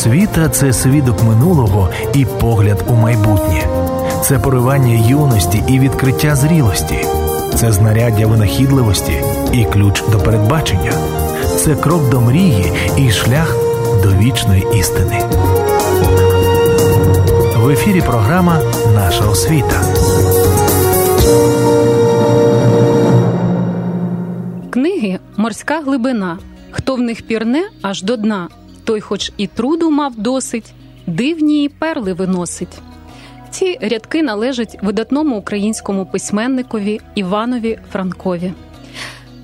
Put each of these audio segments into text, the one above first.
Освіта це свідок минулого і погляд у майбутнє, це поривання юності і відкриття зрілості, це знаряддя винахідливості і ключ до передбачення, це крок до мрії і шлях до вічної істини. В ефірі програма Наша освіта. Книги морська глибина. Хто в них пірне аж до дна, той, хоч і труду мав досить, дивні перли виносить. Ці рядки належать видатному українському письменникові Іванові Франкові,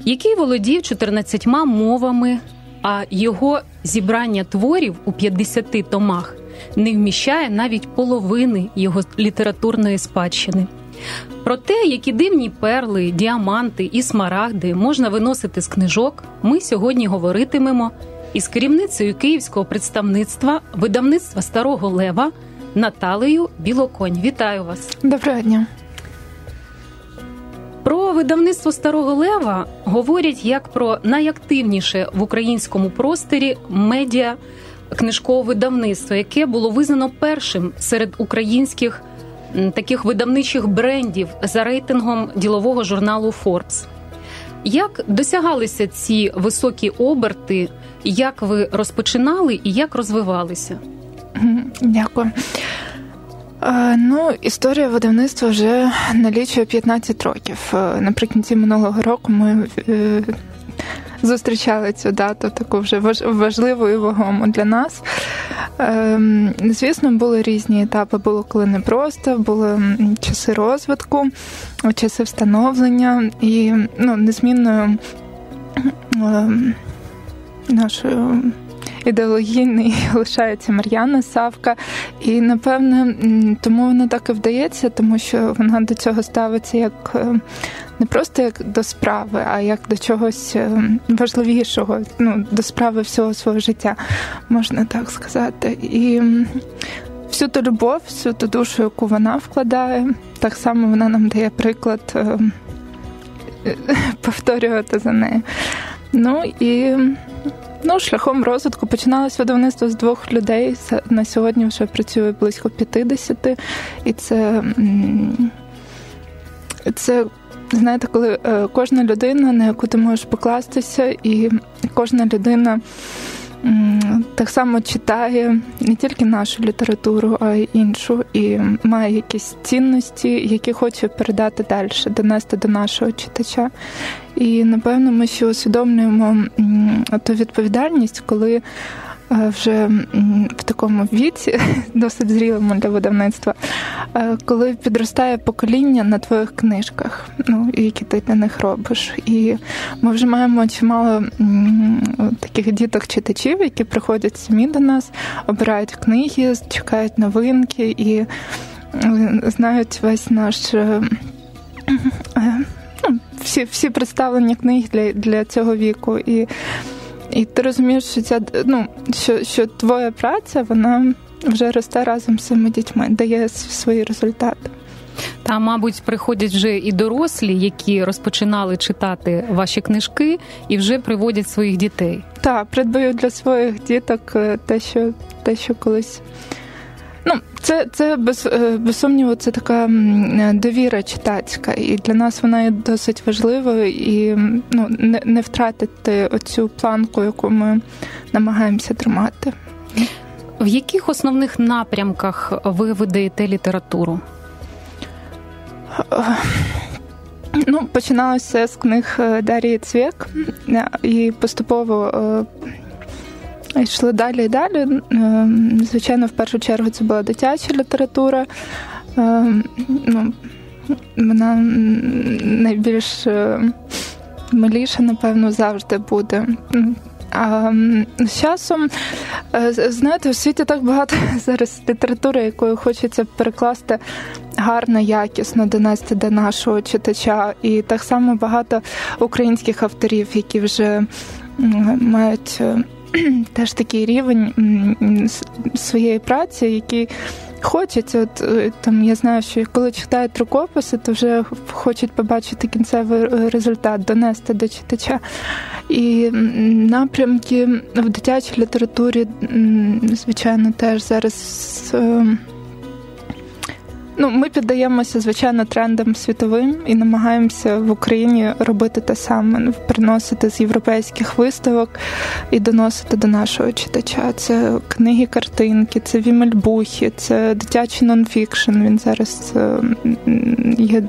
який володів 14 мовами, а його зібрання творів у 50 томах не вміщає навіть половини його літературної спадщини. Про те, які дивні перли, діаманти і смарагди можна виносити з книжок, ми сьогодні говоритимемо із керівницею київського представництва видавництва Старого Лева Наталею Білоконь. Вітаю вас! Доброго дня! Про видавництво Старого Лева говорять як про найактивніше в українському просторі медіа книжкового видавництва, яке було визнано першим серед українських таких видавничих брендів за рейтингом ділового журналу Forbes. Як досягалися ці високі оберти, як ви розпочинали і як розвивалися? Дякую. Е, ну, історія видавництва вже налічує 15 років. Е, наприкінці минулого року ми е, зустрічали цю дату, таку вже важливу і вагому для нас. Ем, звісно, були різні етапи. Було коли непросто, були часи розвитку, часи встановлення і ну, незмінною ем, нашою. Ідеологійний лишається Мар'яна Савка, і напевне тому воно так і вдається, тому що вона до цього ставиться як е, не просто як до справи, а як до чогось е, важливішого, ну до справи всього свого життя, можна так сказати. І всю ту любов, всю ту душу, яку вона вкладає, так само вона нам дає приклад е, повторювати за нею. Ну і ну, шляхом розвитку починалось видавництво з двох людей. На сьогодні вже працює близько 50, і це. Це знаєте, коли е, кожна людина, на яку ти можеш покластися, і кожна людина так само читає не тільки нашу літературу, а й іншу, і має якісь цінності, які хоче передати далі, донести до нашого читача. І напевно ми ще усвідомлюємо ту відповідальність, коли Е, вже в такому віці, досить зрілому для видавництва, е, коли підростає покоління на твоїх книжках, ну які ти для них робиш. І ми вже маємо чимало таких діток-читачів, які приходять самі до нас, обирають книги, чекають новинки і е, знають весь наш. Всі всі представлені книги для для цього віку. І і ти розумієш, що ця ну що, що твоя праця вона вже росте разом з цими дітьми, дає свої результати. Та, мабуть, приходять вже і дорослі, які розпочинали читати ваші книжки і вже приводять своїх дітей. Так, придбаю для своїх діток е, те, що те, що колись Ну, це це без е, без сумніву, це така довіра читацька, і для нас вона є досить важливою і ну не, не втратити оцю планку, яку ми намагаємося тримати. В яких основних напрямках ви видаєте літературу? Ну, починалося з книг е, Дарії Цвєк, і поступово йшли далі і далі. Е, звичайно, в першу чергу це була дитяча література. Е, ну, Вона найбільш е, миліша, напевно, завжди буде. А з часом, знаєте, у світі так багато зараз літератури, якою хочеться перекласти гарно, якісно, донести до нашого читача. І так само багато українських авторів, які вже мають теж такий рівень своєї праці, який хочеться. От е, там я знаю, що коли читають рукописи, то вже хочуть побачити кінцевий результат, донести до читача. І напрямки в дитячій літературі, звичайно, теж зараз. Ну, ми піддаємося звичайно трендам світовим і намагаємося в Україні робити те саме, ну, приносити з європейських виставок і доносити до нашого читача. Це книги, картинки, це вімельбухи, це дитячий нонфікшн. Він зараз е, є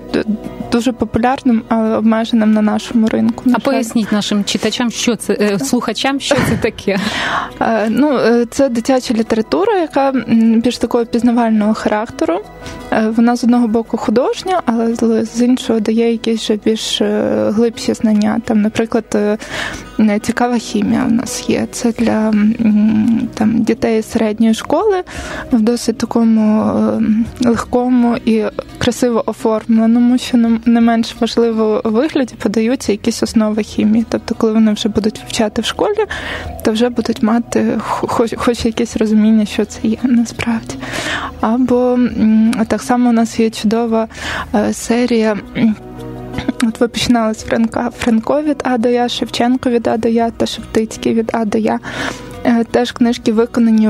дуже популярним, але обмеженим на нашому ринку. А поясніть нашим читачам, що це е, слухачам, що це таке? Е, ну, це дитяча література, яка більш такого пізнавального характеру. Е, вона з одного боку художня, але з іншого дає якісь вже більш е, глибші знання. Там, наприклад, е, цікава хімія в нас є. Це для там, дітей середньої школи в досить такому легкому і красиво оформленому, що не менш важливо вигляді подаються якісь основи хімії. Тобто, коли вони вже будуть вивчати в школі, то вже будуть мати хоч, хоч якесь розуміння, що це є насправді. Або так само у нас є чудова е, серія. От ви починали з Франка Франко від А до Я, Шевченко від А до Я та Шептицький від А до Я. Е, теж книжки виконані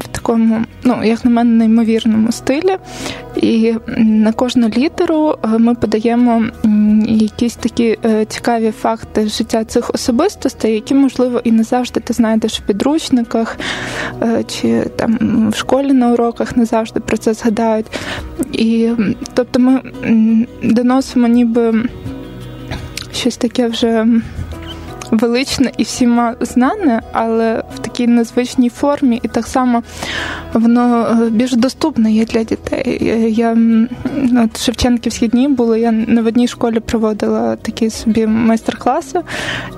в такому, ну як на мене, неймовірному стилі. І на кожну літеру е, ми подаємо якісь такі е, цікаві факти життя цих особистостей, які, можливо, і не завжди ти знайдеш в підручниках чи там в школі на уроках не завжди про це згадають. І тобто ми доносимо ніби щось таке вже величне і всіма знане, але в такій незвичній формі, і так само воно е, більш доступне є для дітей. Я от Шевченківські дні були, я не в одній школі проводила такі собі майстер-класи,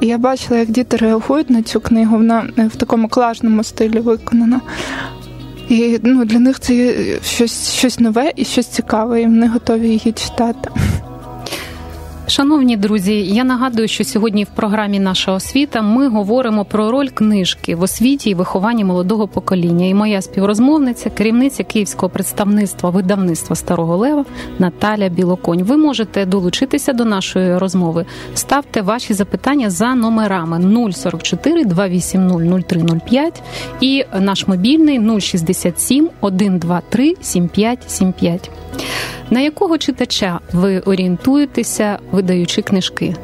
і я бачила, як діти реагують на цю книгу. Вона е, в такому клажному стилі виконана. І ну, для них це є щось щось нове і щось цікаве, і вони готові її читати. Шановні друзі, я нагадую, що сьогодні в програмі Наша освіта ми говоримо про роль книжки в освіті і вихованні молодого покоління. І моя співрозмовниця, керівниця київського представництва видавництва Старого Лева Наталя Білоконь. Ви можете долучитися до нашої розмови. Ставте ваші запитання за номерами 044 280 0305 і наш мобільний 067 123 7575. На якого читача ви орієнтуєтеся, видаючи книжки?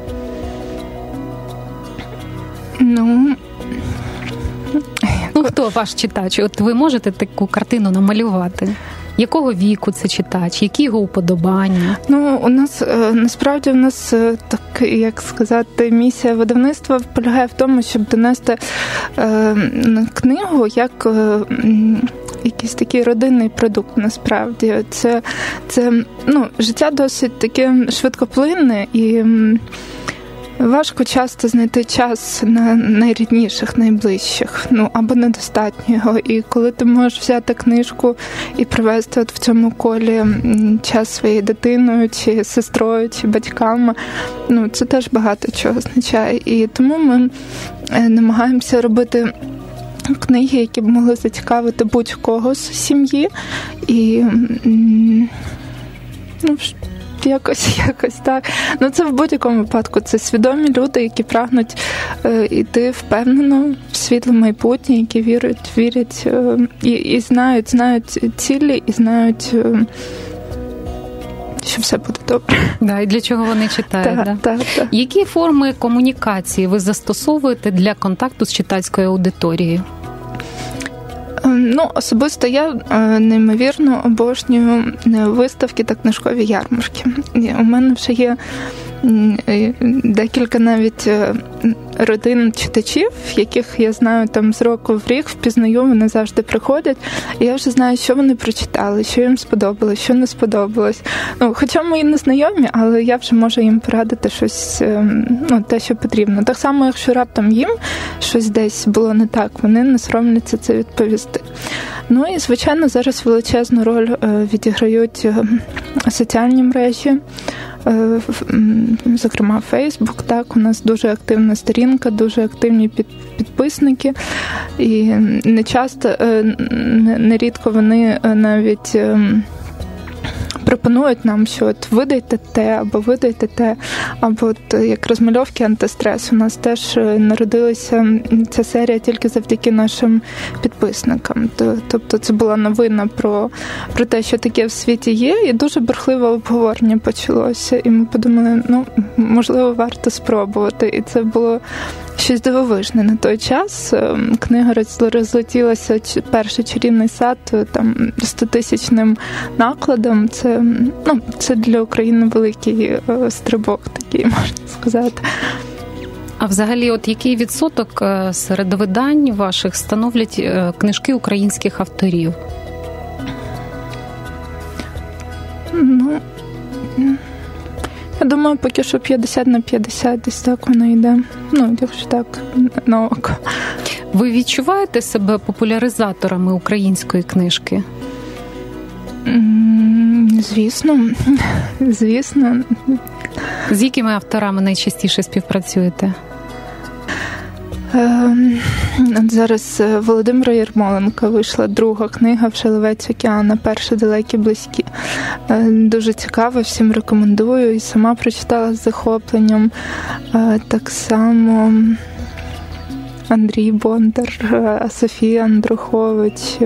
Ну, ну хто ваш читач? От ви можете таку картину намалювати? Якого віку це читач, які його уподобання? Ну у нас е, насправді у нас е, так як сказати, місія видавництва полягає в тому, щоб донести е, книгу як е, якийсь такий родинний продукт. Насправді це це ну життя досить таке швидкоплинне і. Важко часто знайти час на найрідніших, найближчих, ну або недостатньо його. І коли ти можеш взяти книжку і провести от в цьому колі час своєю дитиною, чи сестрою, чи батьками, ну це теж багато чого означає. І тому ми е, намагаємося робити. Книги, які б могли зацікавити будь-кого з сім'ї, і ну, якось, якось так. Ну це в будь-якому випадку. Це свідомі люди, які прагнуть е, йти впевнено в світле майбутнє, які вірять, вірять е, і і знають, знають цілі і знають. Е, що все буде добре. Да, І для чого вони читають? Так, да? так, так. Які форми комунікації ви застосовуєте для контакту з читацькою аудиторією? Ем, ну, особисто я е, неймовірно обожнюю е, виставки та книжкові ярмарки. У мене вже є е, декілька навіть родин читачів, яких я знаю там з року в рік, впізнаю, вони завжди приходять. І я вже знаю, що вони прочитали, що їм сподобалось, що не сподобалось. Ну, Хоча і не знайомі, але я вже можу їм порадити щось, ем, ну, те, що потрібно. Так само, якщо раптом їм щось десь було не так, вони не соромляться це відповісти. Ну і звичайно, зараз величезну роль е, відіграють ем, соціальні мережі. зокрема Фейсбук. Так, у нас дуже активна сторінка, дуже активні підписники, і не часто нерідко вони навіть. Пропонують нам, що от видайте те, або видайте те, або от е, як розмальовки антистрес. У нас теж е, народилася ця серія тільки завдяки нашим підписникам. Тобто це була новина про, про те, що таке в світі є, і дуже бурхливе обговорення почалося. І ми подумали, ну можливо, варто спробувати. І це було щось дивовижне на той час. Ем, книга розлетілася перший чарівний сад е, там стотисячним накладом. Це ну, це для України великий е, стрибок, такий можна сказати. А взагалі, от який відсоток е, серед видань ваших становлять книжки українських авторів? Ну я думаю, поки що 50 на 50 десь так воно йде. Ну, якщо так на око. Ви відчуваєте себе популяризаторами української книжки? Звісно, звісно. З якими авторами найчастіше співпрацюєте? Ем, Зараз е, Володимира Єрмоленка вийшла друга книга в Шелевець океана, перша далекі близькі. Е, дуже цікаво, всім рекомендую і сама прочитала з захопленням. Е, так само Андрій Бондар, Софія Андрухович.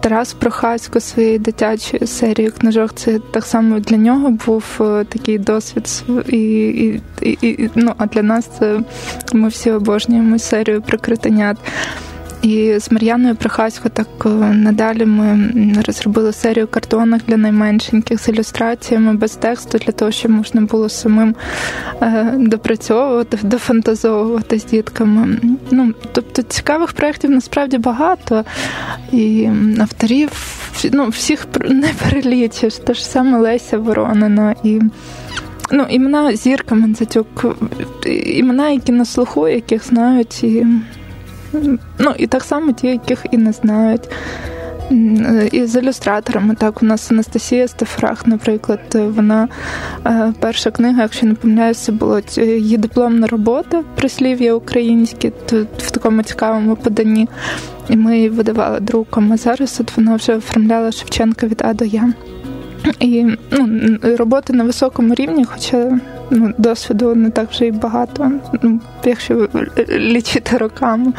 Тарас Прохасько своєю дитячою серією книжок. Це так само для нього був е, такий досвід. І, і, і, ну, А для нас це ми всі обожнюємо серію прикритенят. І з Мар'яною Прохасько так е, надалі ми розробили серію картонок для найменшеньких з ілюстраціями без тексту, для того, щоб можна було самим е, допрацьовувати, дофантазовувати з дітками. Ну, Тобто цікавих проєктів насправді багато, і авторів ну, всіх не перелічиш. Те ж саме Леся Воронина і. Ну, імена Зірка Мензатюк, імена, які на слуху, яких знають, і Ну і так само ті, яких і не знають. І з ілюстраторами, так, у нас Анастасія Стефрах, наприклад, вона е, перша книга, якщо не помиляюся, була її дипломна робота прислів'я українське в такому цікавому поданні. І ми її видавали друком. А зараз от вона вже оформляла Шевченка від А до Я. І ну, роботи на високому рівні, хоча ну, досвіду не так вже й багато, ну, якщо лічити роками.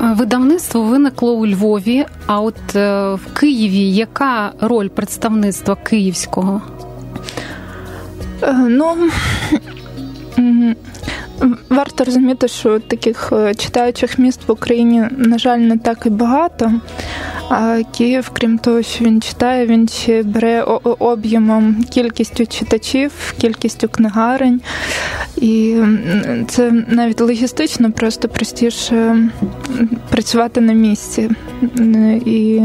Видавництво виникло у Львові, а от е, в Києві яка роль представництва київського? Е, ну Варто розуміти, що таких е, читаючих міст в Україні, на жаль, не так і багато. А Київ, крім того, що він читає, він ще бере об'ємом кількістю читачів, кількістю книгарень. І це навіть логістично просто простіше працювати на місці. І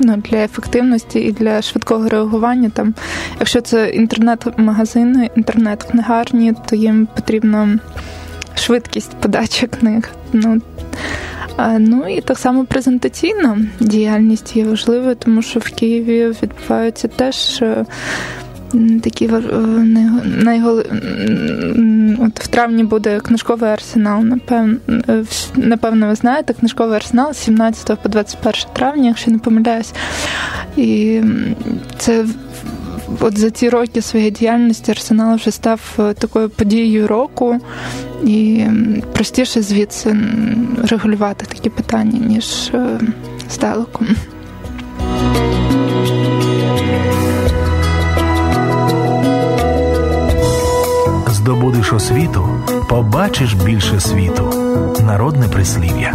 ну, для ефективності і для швидкого реагування. Там, Якщо це інтернет-магазини, інтернет-книгарні, то їм потрібна швидкість подачі книг. Ну, Ну і так само презентаційна діяльність є важливою, тому що в Києві відбуваються теж е, такі е, найголи... От в травні буде книжковий арсенал. Напевно, е, напевно, ви знаєте, книжковий арсенал з 17 по 21 травня, якщо не помиляюсь. І це от за ці роки своєї діяльності арсенал вже став е, такою подією року, і простіше звідси регулювати такі питання, ніж здалеку. Здобудеш освіту, побачиш більше світу. Народне прислів'я.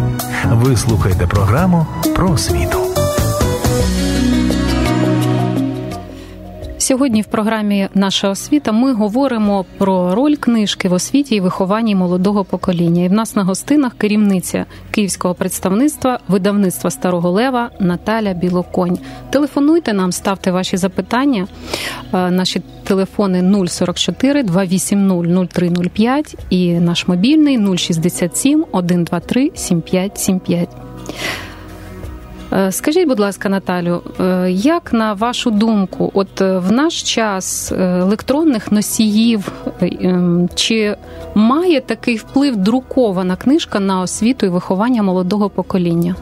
Ви слухаєте програму про освіту. Сьогодні в програмі Наша освіта ми говоримо про роль книжки в освіті і вихованні молодого покоління. І в нас на гостинах керівниця київського представництва видавництва Старого Лева Наталя Білоконь. Телефонуйте нам, ставте ваші запитання. Е, наші телефони 044 280 0305 і наш мобільний 067 123 7575. Скажіть, будь ласка, Наталю, як на вашу думку, от в наш час електронних носіїв ем, чи має такий вплив друкована книжка на освіту і виховання молодого покоління?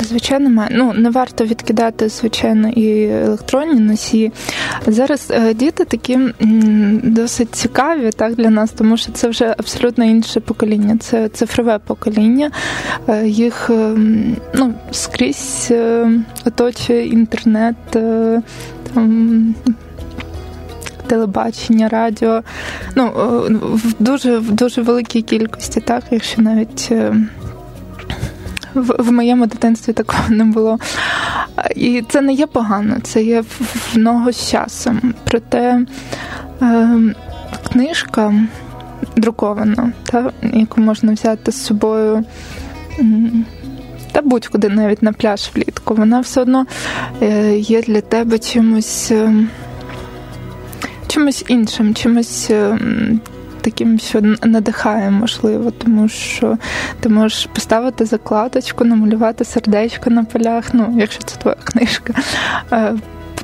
Звичайно, має. Ну не варто відкидати звичайно і електронні носії. Зараз е, діти такі досить цікаві так для нас, тому що це вже абсолютно інше покоління. Це цифрове покоління. Е, їх е, ну, скрізь оточує інтернет. Там, Телебачення, радіо, ну в дуже в дуже великій кількості, так, якщо навіть в, в моєму дитинстві такого не було. І це не є погано, це є в ногу з часом. Проте е, книжка друкована, та, яку можна взяти з собою. Та будь-куди навіть на пляж влітку, вона все одно е, є для тебе чимось ем, чимось іншим, чимось ем, таким, що надихає, можливо, тому що ти можеш поставити закладочку, намалювати сердечко на полях, ну, якщо це твоя книжка. Е,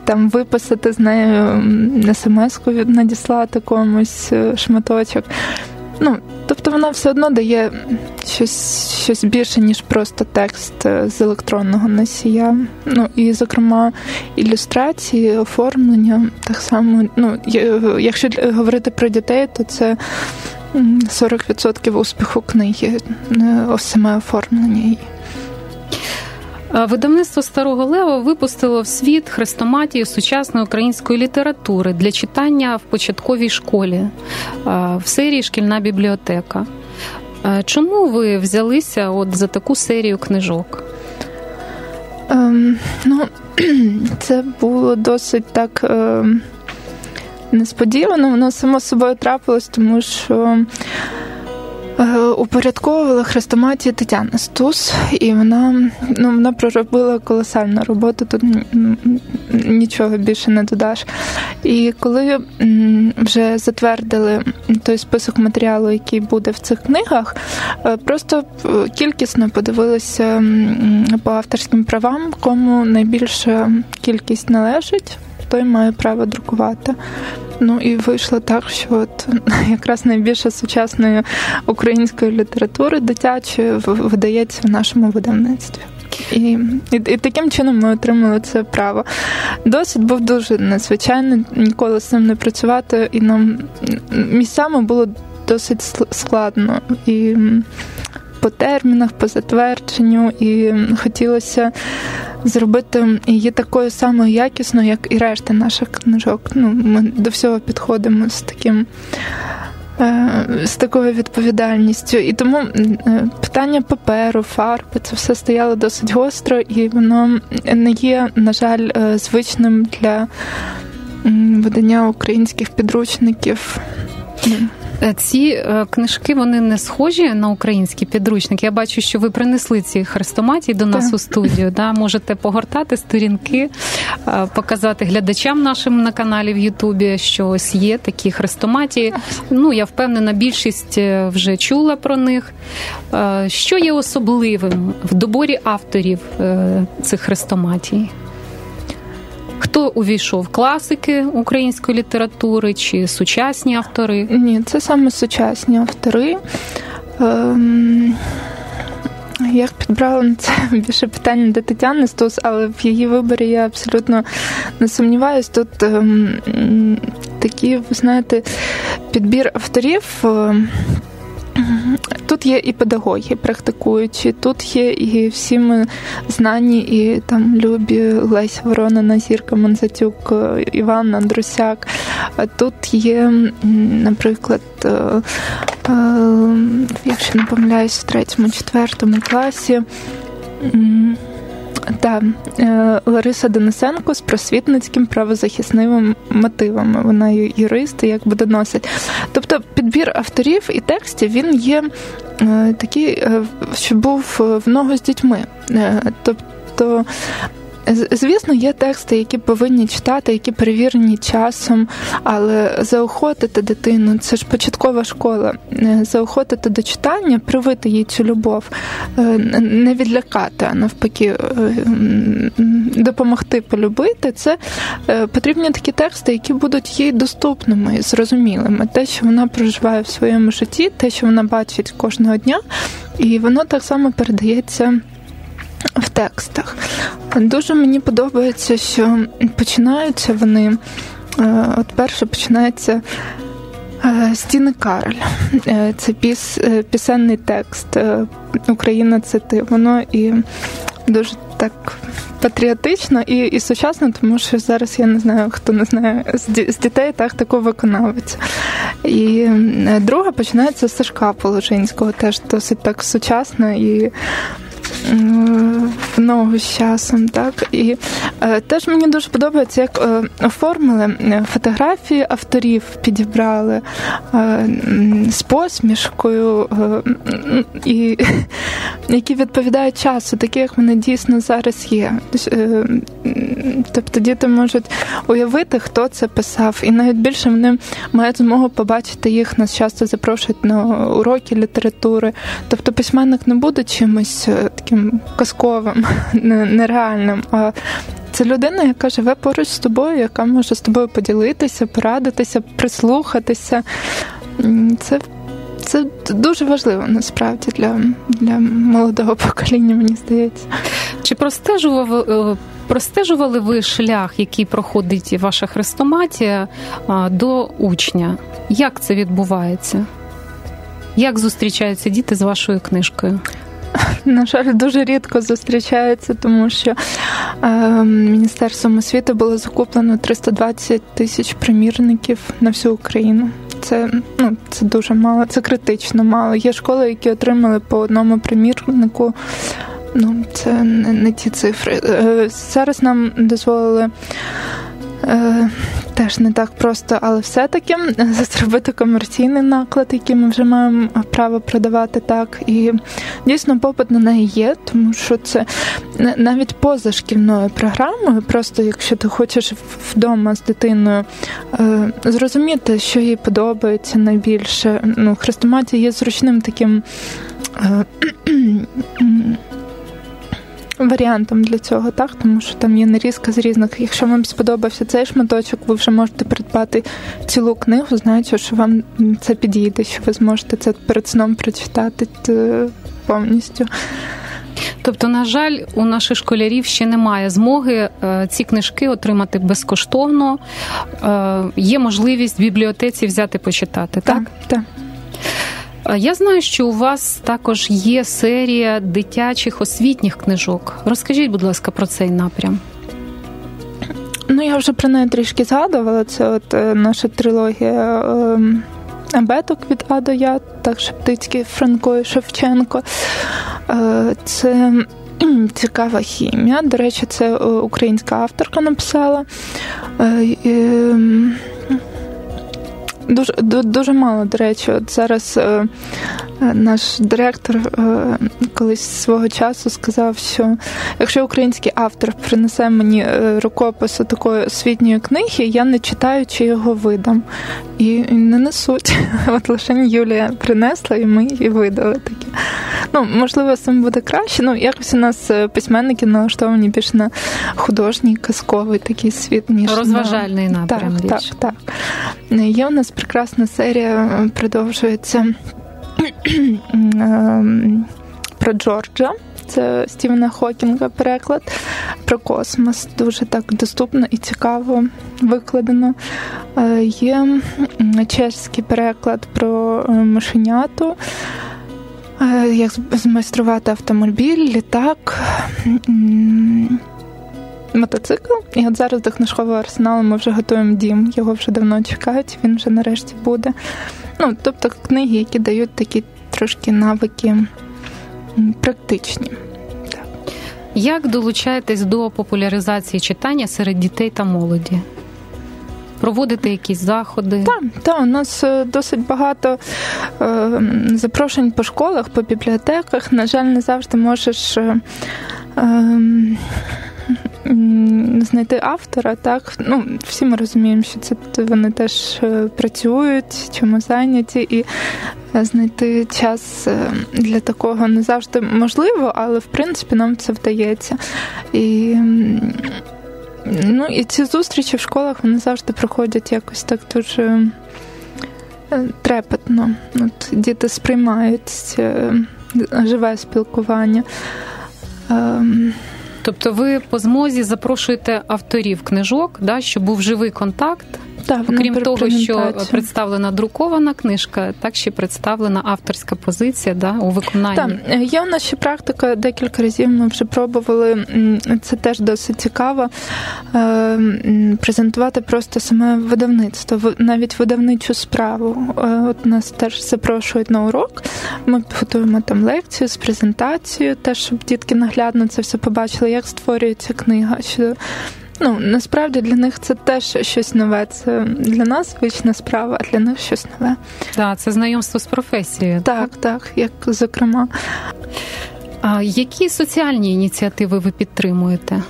там виписати з нею смс-ку надіслати комусь е, шматочок. Ну, Тобто вона все одно дає щось щось більше, ніж просто текст е, з електронного носія. Ну і, зокрема, ілюстрації, оформлення так само. Ну, якщо говорити про дітей, то це 40% успіху книги, е, саме оформлення її. Видавництво Старого Лева випустило в світ хрестоматію сучасної української літератури для читання в початковій школі в серії Шкільна бібліотека. Чому ви взялися от за таку серію книжок? Ем, ну, Це було досить так е, несподівано. Воно само собою трапилось, тому що. Е, упорядковувала хрестоматію Тетяна Стус, і вона ну, вона проробила колосальну роботу, тут нічого більше не додаш. І коли вже затвердили той список матеріалу, який буде в цих книгах, е, просто е, кількісно подивилися по авторським правам, кому найбільша кількість належить, той має право друкувати. Ну і вийшло так, що от якраз найбільше сучасної української літератури дитячої видається в нашому видавництві. І, і і, таким чином ми отримали це право. Досвід був дуже незвичайний, ніколи з ним не працювати, і нам місцями було досить складно. І по термінах, по затвердженню, і хотілося зробити її такою самою якісною, як і решта наших книжок. Ну, Ми до всього підходимо з таким. Е, з такою відповідальністю. І тому е, питання паперу, фарби, це все стояло досить гостро, і воно не є, на жаль, е, звичним для видання українських підручників. Е, ці е, книжки вони не схожі на українські підручники. Я бачу, що ви принесли ці хрестоматії до нас так. у студію. Да? Можете погортати сторінки, е, показати глядачам нашим на каналі в Ютубі, що ось є такі хрестоматії. Ну я впевнена, більшість вже чула про них. Що є особливим в доборі авторів цих хрестоматій? Хто увійшов класики української літератури чи сучасні автори? Ні, це саме сучасні автори. Ем... Як підбрала це більше питання до Тетяни Стус, але в її виборі я абсолютно не сумніваюсь. Тут ем, такі, ви знаєте, підбір авторів. Ем, Тут є і педагоги практикуючі, тут є і всі ми знані, і там любі Леся Воронина, Зірка Монзатюк, Іван Андрусяк. Тут є, наприклад, е, е, якщо не помиляюсь, в третьому, четвертому класі. Так, е, Лариса Денисенко з просвітницьким правозахисними мотивами. Вона юрист як буде носить. Тобто підбір авторів і текстів він є е, такий, е, що був в ногу з дітьми. Тобто Звісно, є тексти, які повинні читати, які перевірені часом, але заохотити дитину це ж початкова школа. Е, заохотити до читання, привити їй цю любов, е, не відлякати, а навпаки, допомогти полюбити. Це потрібні такі тексти, які будуть їй доступними, зрозумілими. Те, що вона проживає в своєму житті, те, що вона бачить кожного дня, і воно так само передається в текстах. Дуже мені подобається, що починаються вони. Е, от перше починається е, Стіни Кароль. Е, це піс, пісенний текст. Україна це ти. Воно і дуже так патріотично і і сучасно, тому що зараз я не знаю, хто не знає з дітей так таку виконавець. І друга починається з Сашка Положинського, теж досить так сучасно і в ногу з часом. Так? І е, теж мені дуже подобається, як е, оформили е, фотографії авторів, підібрали е, з посмішкою, е, і які відповідають часу, такі, як вони дійсно зараз є. Е, тобто діти можуть уявити, хто це писав, і навіть більше вони мають змогу побачити їх. Нас часто запрошують на уроки літератури. Тобто письменник не буде чимось таким казковим, нереальним. А це людина, яка живе поруч з тобою, яка може з тобою поділитися, порадитися, прислухатися. Це це дуже важливо насправді для для молодого покоління, мені здається. Чи простежував, е, простежували ви шлях, який проходить ваша хрестоматія до учня? Як це відбувається? Як зустрічаються діти з вашою книжкою? на жаль, дуже рідко зустрічається, тому що е, Міністерством освіти було закуплено 320 тисяч примірників на всю Україну. Це ну це дуже мало, це критично мало. Є школи, які отримали по одному примірнику. Ну, це не, не ті цифри. Е, зараз нам дозволили Е, теж не так просто, але все-таки зробити комерційний наклад, який ми вже маємо право продавати так. І дійсно попит на неї є, тому що це навіть поза шкільною програмою, просто якщо ти хочеш вдома з дитиною е, зрозуміти, що їй подобається найбільше. Ну, Хрестоматія є зручним таким. Е, варіантом для цього, так тому що там є нарізка з різних. Якщо вам сподобався цей шматочок, ви вже можете придбати цілу книгу, знаючи, що вам це підійде, що ви зможете це перед сном прочитати повністю. Тобто, на жаль, у наших школярів ще немає змоги е, ці книжки отримати безкоштовно. Е, є можливість в бібліотеці взяти почитати, так? Так, так. Я знаю, що у вас також є серія дитячих освітніх книжок. Розкажіть, будь ласка, про цей напрям. Ну, я вже про неї трішки згадувала. Це от е, наша трилогія е, абеток від А до Я, так Шептицький, Франко і Шевченко. Е, це цікава хімія. До речі, це українська авторка написала. Дуже дуже мало, до речі, от зараз е, е, наш директор е, колись свого часу сказав, що якщо український автор принесе мені е, рукопис такої освітньої книги, я не читаючи його видам. І не несуть. От лише Юлія принесла, і ми її видали такі. Ну, можливо, з цим буде краще. Ну, якось у нас е, письменники налаштовані більш на художній, казковий такий світ, ніж розважальний на... напрям. Так, так, так. Є у нас прекрасна серія, е, продовжується ем, про Джорджа. Це Стівена Хокінга переклад про космос. Дуже так доступно і цікаво викладено. Е, є чеський переклад про мишеняту. Е, як змайструвати автомобіль, літак, мотоцикл. І от зараз до книжкового арсеналу ми вже готуємо дім. Його вже давно чекають, він вже нарешті буде. Ну, Тобто книги, які дають такі трошки навики практичні. Як долучаєтесь до популяризації читання серед дітей та молоді? проводити якісь заходи? Так, так, у нас е, досить багато е, запрошень по школах, по бібліотеках. На жаль, не завжди можеш. Е, е, знайти автора, так ну всі ми розуміємо, що це вони теж е, працюють, чому зайняті, і знайти час для такого не завжди можливо, але в принципі нам це вдається. І Ну і ці зустрічі в школах вони завжди проходять якось так дуже трепетно. От Діти сприймають живе спілкування. Тобто ви по змозі запрошуєте авторів книжок, да, щоб був живий контакт так, Крім того, що представлена друкована книжка, так ще представлена авторська позиція да, у виконанні. Так, Є у нас ще практика, декілька разів ми вже пробували, це теж досить цікаво. Е, презентувати просто саме видавництво, навіть видавничу справу. Е, от нас теж запрошують на урок. Ми готуємо там лекцію з презентацією, теж щоб дітки наглядно це все побачили, як створюється книга. що Ну насправді для них це теж щось нове. Це для нас звична справа, а для них щось нове. Так, це знайомство з професією. Так, так, як зокрема. А які соціальні ініціативи ви підтримуєте?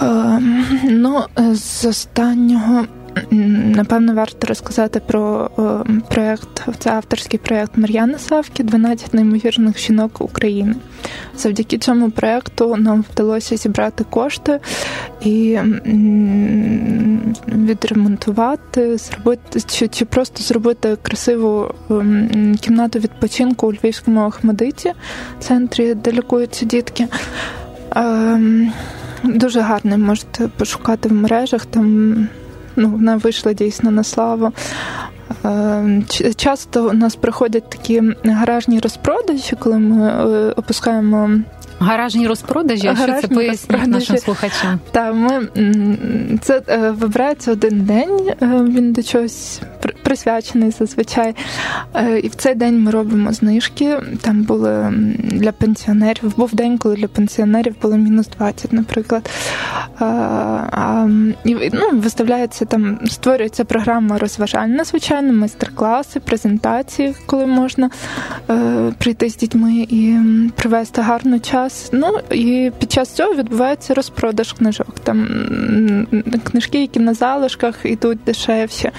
Ем, ну, з останнього Напевно, варто розказати про проєкт, це авторський проєкт Мар'яни Савки «12 неймовірних жінок України. Завдяки цьому проєкту нам вдалося зібрати кошти і відремонтувати, зробити чи, чи просто зробити красиву кімнату відпочинку у Львівському Ахмадиті, центрі, де лікуються дітки. Ем, дуже гарний, можете пошукати в мережах там ну, вона вийшла дійсно на славу. Е, часто у нас приходять такі гаражні розпродажі, коли ми е, опускаємо Гаражні розпродажі, а що це поясніть нашим слухачам? Та ми це е, вибирається один день. Е, він до чогось присвячений зазвичай. Е, і в цей день ми робимо знижки. Там були для пенсіонерів. Був день, коли для пенсіонерів було мінус 20, наприклад. І, ну, Виставляється там, створюється програма розважальна, звичайно, майстер-класи, презентації, коли можна прийти з дітьми і провести гарний час час. Ну і під час цього відбувається розпродаж книжок. Там книжки, які на залишках йдуть дешевші.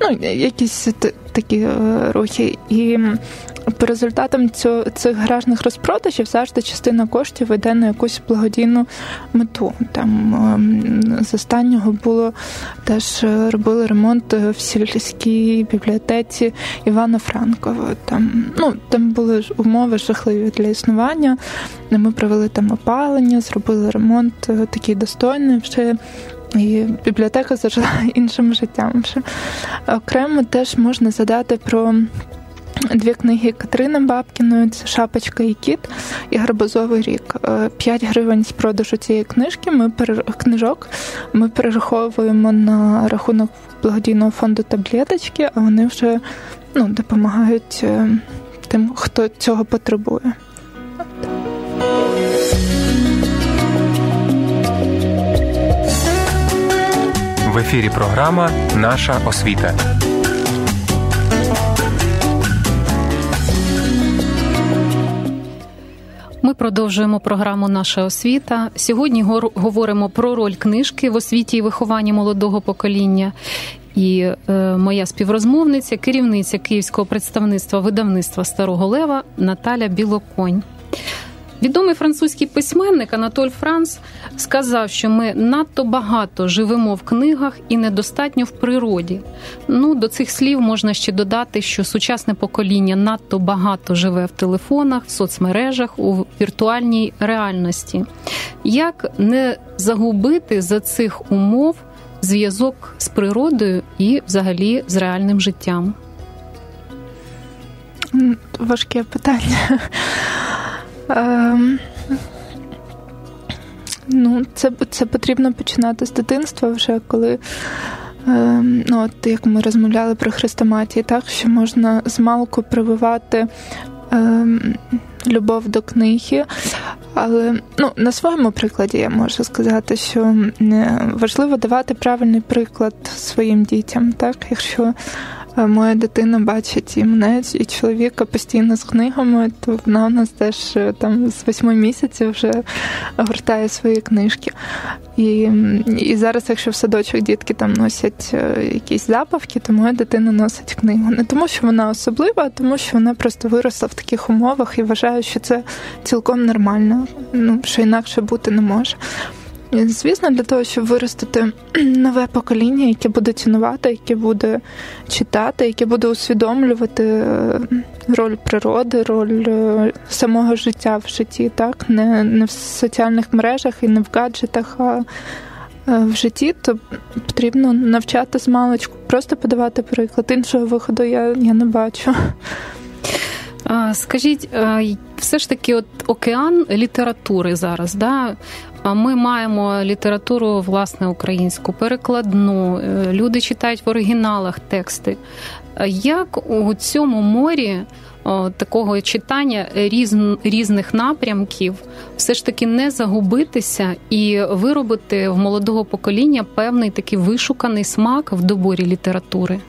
Ну, якісь такі е, рухи. І по результатам цього, цих гаражних розпродажів завжди частина коштів йде на якусь благодійну мету. Там ем, з останнього було теж е, робили ремонт в сільській бібліотеці Івана Франкова. Там ну там були умови жахливі для існування. Ми провели там опалення, зробили ремонт е, такий достойний вже. І бібліотека зажила іншим життям. Окремо теж можна задати про Дві книги Катерини Бабкіної це Шапочка і кіт і Гарбузовий рік. 5 е, гривень з продажу цієї книжки. Ми книжок ми перераховуємо на рахунок благодійного фонду таблеточки, а вони вже ну, допомагають е, тим, хто цього потребує. В ефірі програма Наша освіта. Ми продовжуємо програму Наша освіта. Сьогодні говоримо про роль книжки в освіті і вихованні молодого покоління. І е, моя співрозмовниця, керівниця Київського представництва видавництва Старого Лева Наталя Білоконь. Відомий французький письменник Анатоль Франц сказав, що ми надто багато живемо в книгах і недостатньо в природі. Ну, До цих слів можна ще додати, що сучасне покоління надто багато живе в телефонах, в соцмережах, у віртуальній реальності. Як не загубити за цих умов зв'язок з природою і, взагалі, з реальним життям? Важке питання. Ем, ну, це це потрібно починати з дитинства вже коли. Ем, ну, от як ми розмовляли про хрестоматії, так що можна з малку прививати ем, любов до книги. Але ну, на своєму прикладі я можу сказати, що важливо давати правильний приклад своїм дітям. Так? Якщо моя дитина бачить і мене, і чоловіка постійно з книгами, то вона у нас теж е, там з восьми місяців вже гортає свої книжки. І і зараз, якщо в садочок дітки там носять якісь запавки, то моя дитина носить книгу. Не тому, що вона особлива, а тому, що вона просто виросла в таких умовах і вважає, що це цілком нормально, ну що інакше бути не може. Звісно, для того, щоб виростити нове покоління, яке буде цінувати, яке буде читати, яке буде усвідомлювати е, роль природи, роль е, самого життя в житті, так не не в соціальних мережах і не в гаджетах, а е, в житті, то потрібно навчати з маличку, просто подавати приклад. Іншого виходу я, я не бачу. Скажіть, все ж таки, от океан літератури зараз, да? Ми маємо літературу власне українську, перекладну. Е, люди читають в оригіналах тексти. Як у цьому морі такого читання різ, різних напрямків все ж таки не загубитися і виробити в молодого покоління певний такий вишуканий смак в доборі літератури?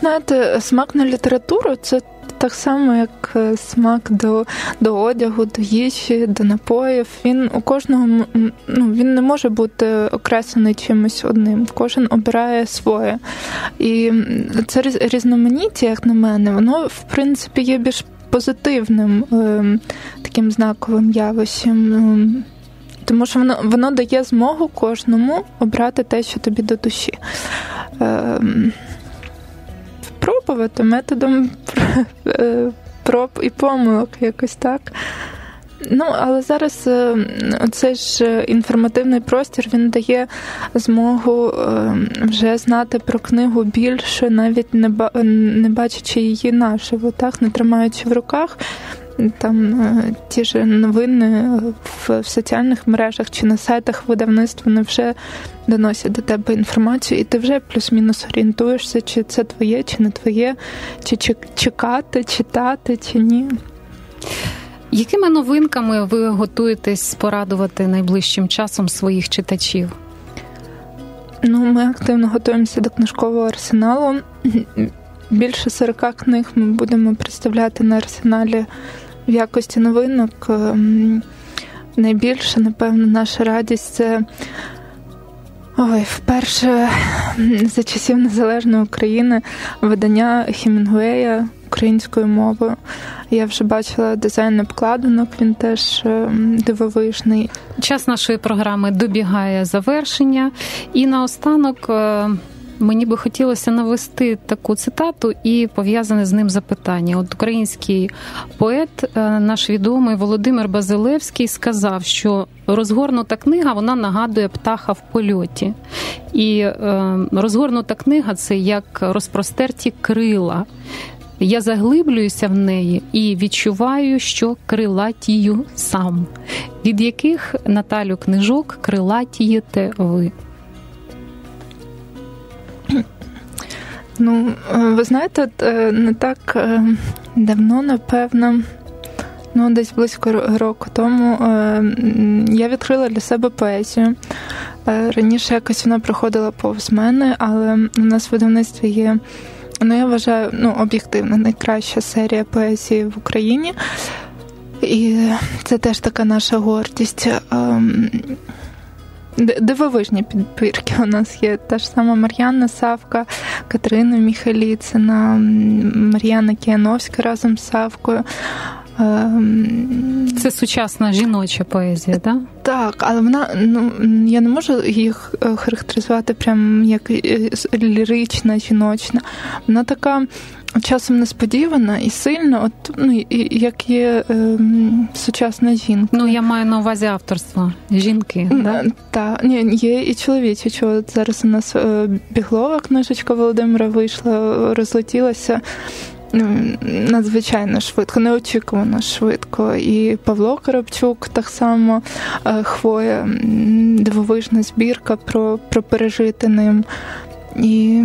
Знаєте, смак на літературу це так само, як е, смак до до одягу, до їжі, до напоїв. Він у кожного ну, він не може бути окреслений чимось одним. Кожен обирає своє. І це різноманіття, як на мене, воно в принципі є більш позитивним е, таким знаковим явищем. Ем, тому що воно воно дає змогу кожному обрати те, що тобі до душі. Е, спробувати методом е, проб і помилок, якось так. Ну, але зараз е, цей ж інформативний простір він дає змогу е, вже знати про книгу більше, навіть не бачачи її наживо, так, не тримаючи в руках там е, ті ж новини в, в соціальних мережах чи на сайтах видавництв вони вже доносять до тебе інформацію, і ти вже плюс-мінус орієнтуєшся, чи це твоє, чи не твоє, чи чекати, читати, чи ні. Якими новинками ви готуєтесь порадувати найближчим часом своїх читачів? Ну, ми активно готуємося до книжкового арсеналу. Більше 40 книг ми будемо представляти на арсеналі в якості новинок ем, найбільше, напевно, наша радість це ой, вперше за часів Незалежної України видання Хімінгуея українською мовою. Я вже бачила дизайн обкладинок, він теж ем, дивовижний. Час нашої програми добігає завершення, і наостанок. Мені би хотілося навести таку цитату і пов'язане з ним запитання. От український поет, е, наш відомий Володимир Базилевський, сказав, що розгорнута книга вона нагадує птаха в польоті, і е, розгорнута книга це як розпростерті крила. Я заглиблююся в неї і відчуваю, що крилатію сам, від яких Наталю книжок крилатієте ви. Ну, е, ви знаєте, е, не так е, давно, напевно, ну, десь близько року тому я відкрила для себе поезію. Раніше якось вона проходила повз мене, але у нас в видавництві є, ну, я вважаю, ну, об'єктивно найкраща серія поезії в Україні. І це теж така наша гордість. Дивовижні підбірки у нас є. Та ж сама Мар'яна Савка, Катерина Міхаліцина, Мар'яна Кіановська разом з Савкою. Це сучасна жіноча поезія, так? Так, але вона ну я не можу їх е, характеризувати прям як е, лірична, жіночна. Вона така часом несподівана і сильна, от ну як є е, сучасна жінка. Ну я маю на увазі авторство жінки. да? Так, ні, є і чоловічі. Чого зараз у нас е, біглова книжечка Володимира вийшла, розлетілася. Надзвичайно швидко, неочікувано швидко. І Павло Коробчук так само е, хвоя, дивовижна збірка про про пережити ним. І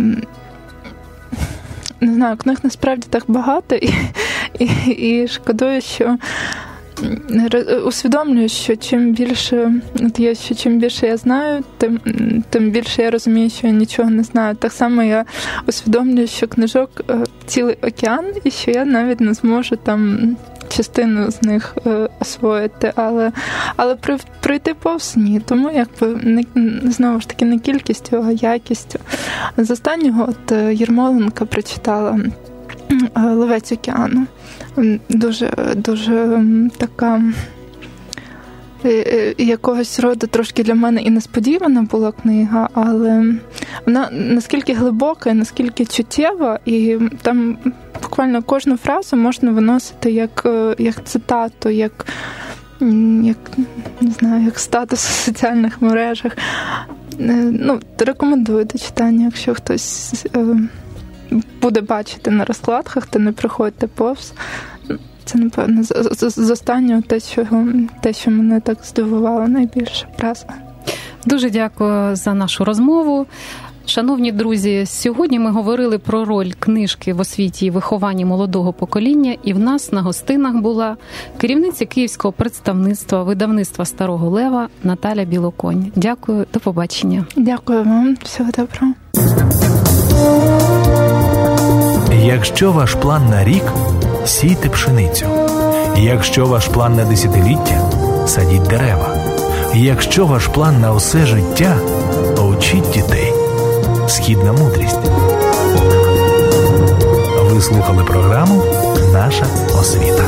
не знаю, книг насправді так багато, і і, і шкодую, що усвідомлюю, що чим більше от я що чим більше я знаю, тим тим більше я розумію, що я нічого не знаю. Так само я усвідомлюю, що книжок е, цілий океан, і що я навіть не зможу там. Частину з них е, освоїти, але але при, пройти повз ні. Тому якби не знову ж таки не кількістю, а якістю. З останнього от е, Єрмоленка прочитала Ловець океану дуже дуже така. Е, е, якогось роду трошки для мене і несподівана була книга, але вона наскільки глибока, наскільки чуттєва, і там буквально кожну фразу можна виносити як е, як цитату, як як не знаю, як статус у соціальних мережах. Ну, Рекомендую до читання, якщо хтось буде бачити на розкладках, то не приходьте повз. Це, напевно, з, останнього те, що, те, що мене так здивувало найбільше вразило. Дуже дякую за нашу розмову. Шановні друзі, сьогодні ми говорили про роль книжки в освіті і вихованні молодого покоління, і в нас на гостинах була керівниця київського представництва видавництва Старого Лева Наталя Білоконь. Дякую, до побачення. Дякую вам, всього доброго. Якщо ваш план на рік сійте пшеницю. Якщо ваш план на десятиліття садіть дерева. Якщо ваш план на усе життя, учіть дітей. Східна мудрість. Ви слухали програму Наша освіта.